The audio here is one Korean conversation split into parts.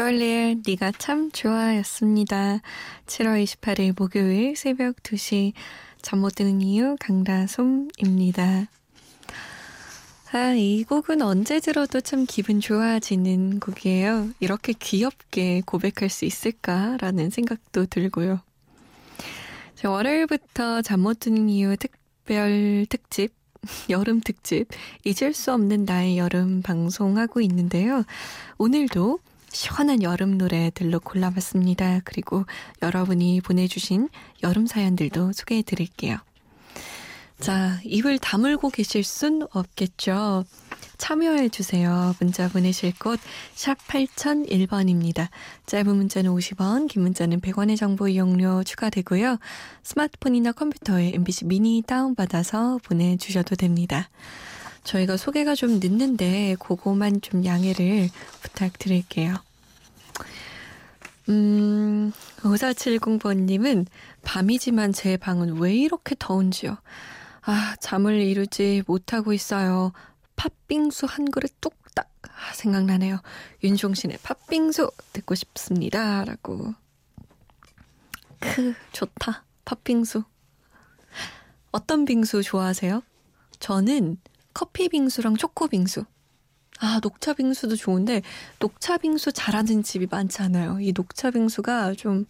주얼리의 네가 참 좋아였습니다. 7월 28일 목요일 새벽 2시 잠 못 드는 이유 강다솜입니다. 아, 이 곡은 언제 들어도 참 기분 좋아지는 곡이에요. 이렇게 귀엽게 고백할 수 있을까라는 생각도 들고요. 월요일부터 잠 못 드는 이유 특별 특집 여름 특집 잊을 수 없는 나의 여름 방송하고 있는데요. 오늘도 시원한 여름 노래 들로 골라봤습니다. 그리고 여러분이 보내주신 여름 사연들도 소개해 드릴게요. 자, 입을 다물고 계실 순 없겠죠. 참여해 주세요. 문자 보내실 곳 샵 8001번입니다. 짧은 문자는 50원, 긴 문자는 100원의 정보 이용료 추가되고요. 스마트폰이나 컴퓨터에 MBC 미니 다운받아서 보내주셔도 됩니다. 저희가 소개가 좀 늦는데 그거만 좀 양해를 부탁드릴게요. 음, 5470번님은 밤이지만 제 방은 왜 이렇게 더운지요. 아, 잠을 이루지 못하고 있어요. 팥빙수 한 그릇 뚝딱 아, 생각나네요. 윤종신의 팥빙수 듣고 싶습니다. 라고. 크, 좋다. 팥빙수. 어떤 빙수 좋아하세요? 저는 커피 빙수랑 초코 빙수. 아, 녹차 빙수도 좋은데 녹차 빙수 잘하는 집이 많지 않아요. 이 녹차 빙수가 좀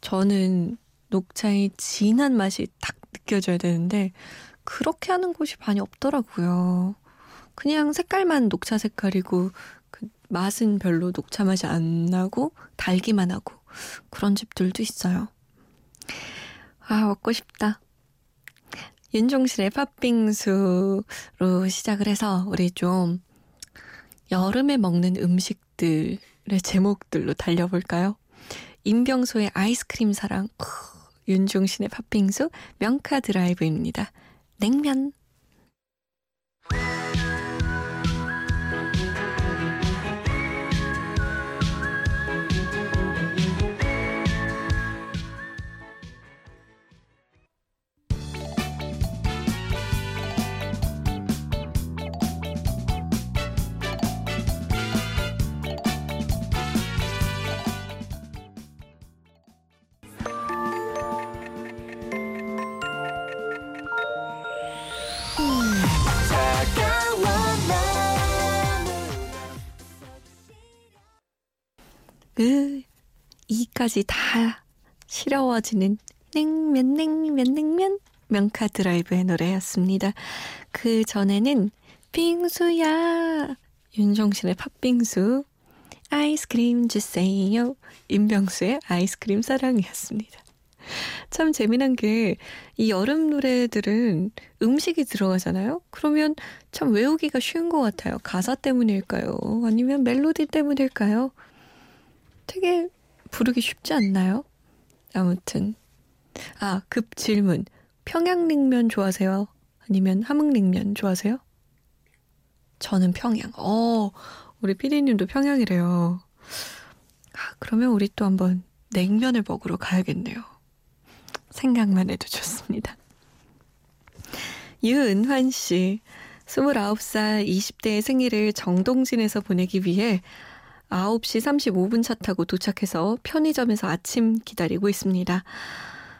저는 녹차의 진한 맛이 딱 느껴져야 되는데 그렇게 하는 곳이 많이 없더라고요. 그냥 색깔만 녹차 색깔이고 그 맛은 별로 녹차 맛이 안 나고 달기만 하고 그런 집들도 있어요. 아, 먹고 싶다. 윤종실의 팥빙수로 시작을 해서 우리 좀 여름에 먹는 음식들의 제목들로 달려볼까요? 임병소의 아이스크림 사랑, 윤종신의 팥빙수, 명카 드라이브입니다. 냉면. 으, 이까지 다 시려워지는 냉면, 냉면, 냉면 명카 드라이브의 노래였습니다. 그 전에는 빙수야 윤종신의 팥빙수 아이스크림 주세요 임병수의 아이스크림 사랑이었습니다. 참 재미난 게 이 여름 노래들은 음식이 들어가잖아요. 그러면 참 외우기가 쉬운 것 같아요. 가사 때문일까요? 아니면 멜로디 때문일까요? 되게 부르기 쉽지 않나요? 아무튼. 아, 급 질문. 평양냉면 좋아하세요? 아니면 함흥냉면 좋아하세요? 저는 평양. 어, 우리 피디님도 평양이래요. 아, 그러면 우리 또 한번 냉면을 먹으러 가야겠네요. 생각만 해도 좋습니다. 유은환 씨. 29살 20대의 생일을 정동진에서 보내기 위해 9시 35분 차 타고 도착해서 편의점에서 아침 기다리고 있습니다.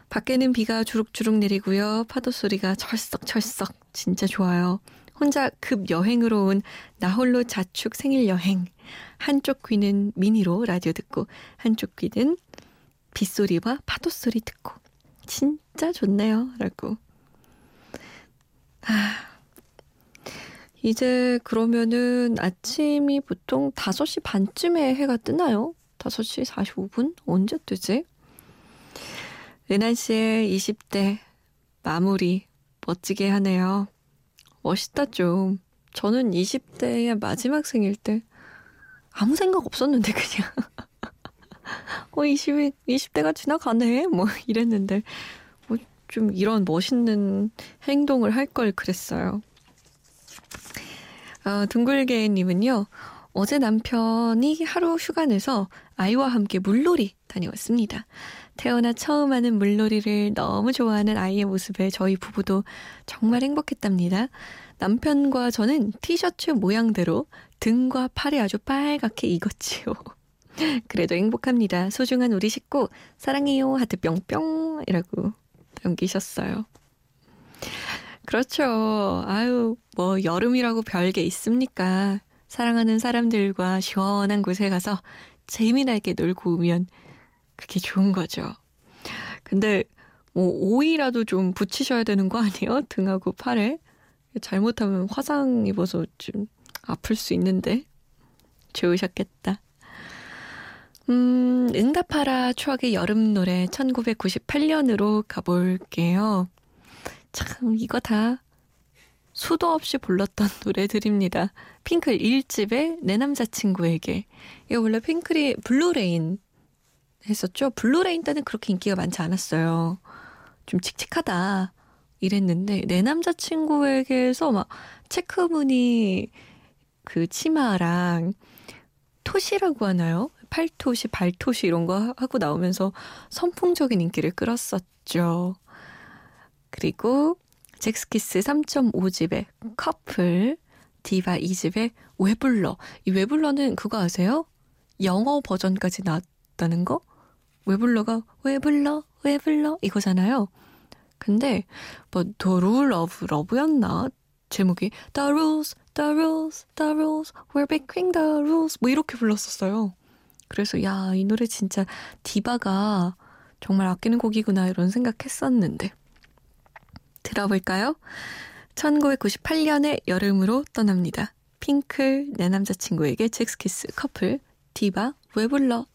밖에는 비가 주룩주룩 내리고요. 파도 소리가 철썩철썩 진짜 좋아요. 혼자 급 여행으로 온 나홀로 자축 생일 여행. 한쪽 귀는 미니로 라디오 듣고 한쪽 귀는 빗소리와 파도 소리 듣고 진짜 좋네요. 라고. 이제 그러면은 아침이 보통 5시 반쯤에 해가 뜨나요? 5시 45분? 언제 뜨지? 은한 씨의 20대 마무리 멋지게 하네요. 멋있다 좀. 저는 20대의 마지막 생일 때 아무 생각 없었는데 그냥 어 20, 20대가 지나가네 뭐 이랬는데 뭐 좀 이런 멋있는 행동을 할 걸 그랬어요. 어, 둥글게님은요. 어제 남편이 하루 휴가 내서 아이와 함께 물놀이 다녀왔습니다. 태어나 처음 하는 물놀이를 너무 좋아하는 아이의 모습에 저희 부부도 정말 행복했답니다. 남편과 저는 티셔츠 모양대로 등과 팔에 아주 빨갛게 익었지요. 그래도 행복합니다. 소중한 우리 식구 사랑해요 하트 뿅뿅이라고 남기셨어요. 그렇죠. 아유 뭐 여름이라고 별게 있습니까? 사랑하는 사람들과 시원한 곳에 가서 재미나게 놀고 오면 그게 좋은 거죠. 근데 뭐 오이라도 좀 붙이셔야 되는 거 아니에요? 등하고 팔에 잘못하면 화상 입어서 좀 아플 수 있는데 좋으셨겠다. 음, 응답하라 추억의 여름 노래 1998년으로 가볼게요. 참, 이거 다 수도 없이 불렀던 노래들입니다. 핑클 1집의 내 남자친구에게. 이거 원래 핑클이 Blue Rain 했었죠. Blue Rain 때는 그렇게 인기가 많지 않았어요. 좀 칙칙하다. 이랬는데, 내 남자친구에게서 막 체크무늬 그 치마랑 토시라고 하나요? 팔토시, 발토시 이런 거 하고 나오면서 선풍적인 인기를 끌었었죠. 그리고 젝스키스 3.5집의 커플, 디바 2집의 왜 불러. 이 왜 불러는 그거 아세요? 영어 버전까지 나왔다는 거? 왜 불러가 왜 불러, 왜 불러 이거잖아요. 근데 뭐 The Rule of Love였나? 제목이 The Rules, The Rules, The Rules, We're Breaking the Rules 뭐 이렇게 불렀었어요. 그래서 야, 이 노래 진짜 디바가 정말 아끼는 곡이구나 이런 생각했었는데 들어볼까요? 1998년의 여름으로 떠납니다. 핑클 내 남자친구에게 잭스키스 커플 디바 왜 불러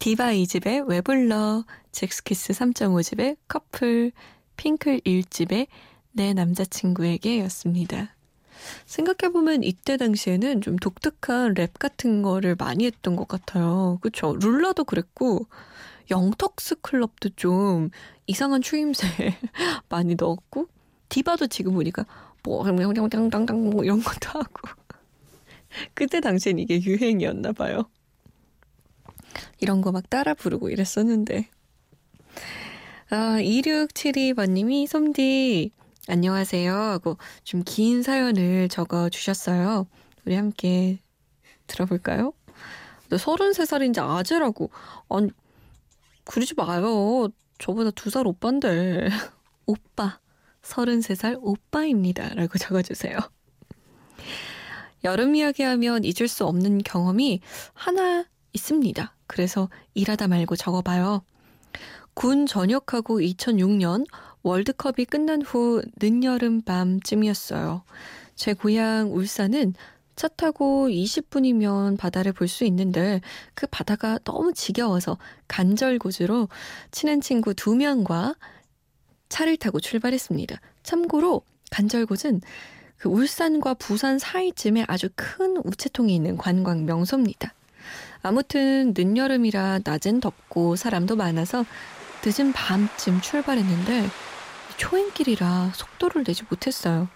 디바 2집의 왜 불러, 잭스키스 3.5집의 커플, 핑클 1집의 내 남자친구에게 였습니다. 생각해보면 이때 당시에는 좀 독특한 랩 같은 거를 많이 했던 것 같아요. 그쵸? 룰라도 그랬고, 영턱스 클럽도 좀 이상한 추임새 많이 넣었고, 디바도 지금 보니까 뭐, 당당당 뭐 이런 것도 하고. 그때 당시엔 이게 유행이었나 봐요. 이런 거 막 따라 부르고 이랬었는데. 아, 2672번님이 솜디, 안녕하세요. 하고 좀 긴 사연을 적어 주셨어요. 우리 함께 들어볼까요? 33살인지 아재라고. 아니, 그러지 마요. 저보다 두 살 오빠인데. 오빠. 33살 오빠입니다. 라고 적어주세요. 여름 이야기 하면 잊을 수 없는 경험이 하나 있습니다. 그래서 일하다 말고 적어봐요. 군 전역하고 2006년 월드컵이 끝난 후 늦여름 밤쯤이었어요. 제 고향 울산은 차 타고 20분이면 바다를 볼 수 있는데 그 바다가 너무 지겨워서 간절곶으로 친한 친구 두 명과 차를 타고 출발했습니다. 참고로 간절곶은 그 울산과 부산 사이쯤에 아주 큰 우체통이 있는 관광 명소입니다. 아무튼 늦여름이라 낮엔 덥고 사람도 많아서 늦은 밤쯤 출발했는데 초행길이라 속도를 내지 못했어요.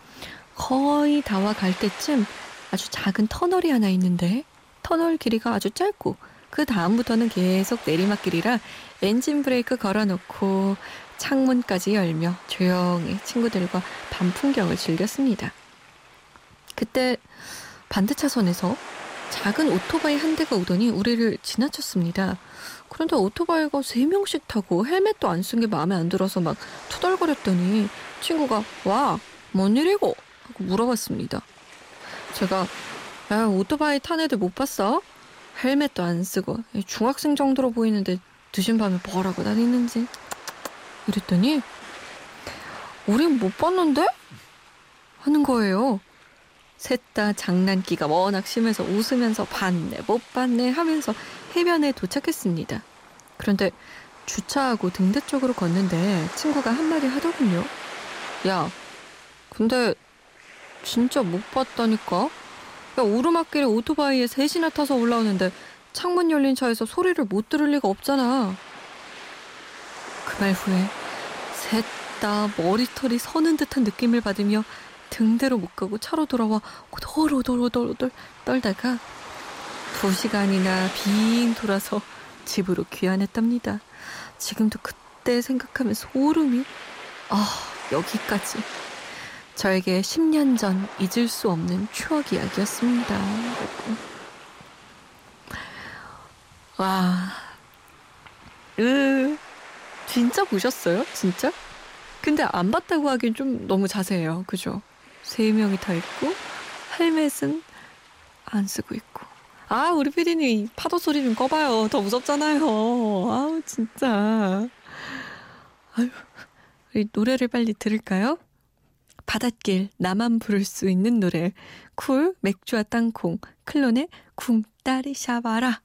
거의 다와 갈 때쯤 아주 작은 터널이 하나 있는데 터널 길이가 아주 짧고 그 다음부터는 계속 내리막길이라 엔진 브레이크 걸어놓고 창문까지 열며 조용히 친구들과 밤 풍경을 즐겼습니다. 그때 반대 차선에서 작은 오토바이 한 대가 오더니 우리를 지나쳤습니다. 그런데 오토바이가 세 명씩 타고 헬멧도 안 쓴 게 마음에 안 들어서 막 투덜거렸더니 친구가 와, 뭔 일이고? 하고 물어봤습니다. 제가 야, 오토바이 탄 애들 못 봤어? 헬멧도 안 쓰고 중학생 정도로 보이는데 늦은 밤에 뭘 하고 다니는지 이랬더니 우린 못 봤는데? 하는 거예요. 셋 다 장난기가 워낙 심해서 웃으면서 봤네 못 봤네 하면서 해변에 도착했습니다. 그런데 주차하고 등대 쪽으로 걷는데 친구가 한마디 하더군요. 야, 근데 진짜 못 봤다니까? 야, 오르막길에 오토바이에 셋이나 타서 올라오는데 창문 열린 차에서 소리를 못 들을 리가 없잖아. 그 말 후에 셋 다 머리털이 서는 듯한 느낌을 받으며 등대로 못 가고 차로 돌아와 오돌오돌오돌오돌 떨다가 두 시간이나 빙 돌아서 집으로 귀환했답니다. 지금도 그때 생각하면 소름이 아 여기까지 저에게 10년 전 잊을 수 없는 추억 이야기였습니다. 와, 으, 진짜 보셨어요? 진짜? 근데 안 봤다고 하긴 좀 너무 자세해요. 그죠? 세 명이 다 있고, 헬멧은 안 쓰고 있고. 아, 우리 피디님 파도 소리 좀 꺼봐요. 더 무섭잖아요. 아우, 진짜. 아유, 우리 노래를 빨리 들을까요? 바닷길, 나만 부를 수 있는 노래. 쿨, 맥주와 땅콩, 클론의 쿵따리 샤바라.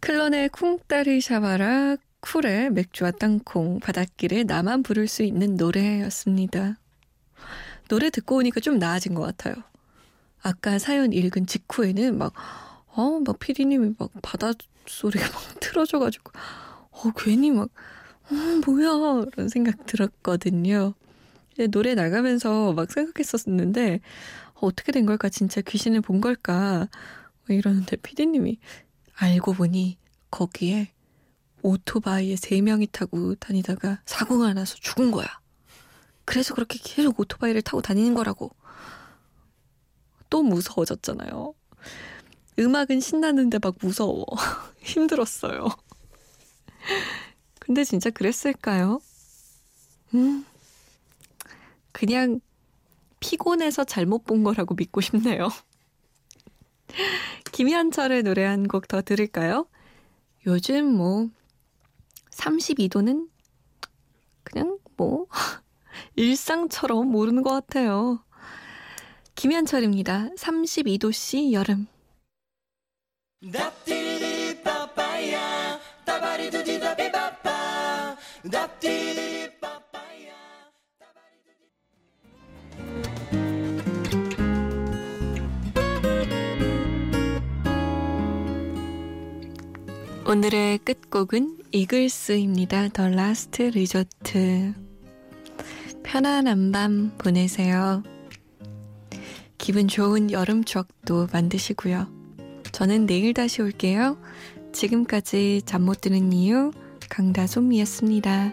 클론의 쿵따리 샤바라 쿨의 맥주와 땅콩 바닷길에 나만 부를 수 있는 노래였습니다. 노래 듣고 오니까 좀 나아진 것 같아요. 아까 사연 읽은 직후에는 막, 어, 막 피디님이 막 바닷소리가 막 틀어져가지고, 어, 괜히 막, 어, 뭐야, 이런 생각 들었거든요. 노래 나가면서 막 생각했었는데, 어, 어떻게 된 걸까? 진짜 귀신을 본 걸까? 이러는데 피디님이 알고 보니 거기에 오토바이에 세 명이 타고 다니다가 사고가 나서 죽은 거야. 그래서 그렇게 계속 오토바이를 타고 다니는 거라고. 또 무서워졌잖아요. 음악은 신나는데 막 무서워. 힘들었어요. 근데 진짜 그랬을까요? 음. 그냥 피곤해서 잘못 본 거라고 믿고 싶네요. 김현철의 노래 한 곡 더 들을까요? 요즘 뭐 32도는 그냥 뭐 일상처럼 모르는 것 같아요. 김현철입니다. 32도씨 여름. 오늘의 끝곡은 이글스입니다. The Last Resort. 편안한 밤 보내세요. 기분 좋은 여름 추억도 만드시고요. 저는 내일 다시 올게요. 지금까지 잠 못 드는 이유 강다솜이었습니다.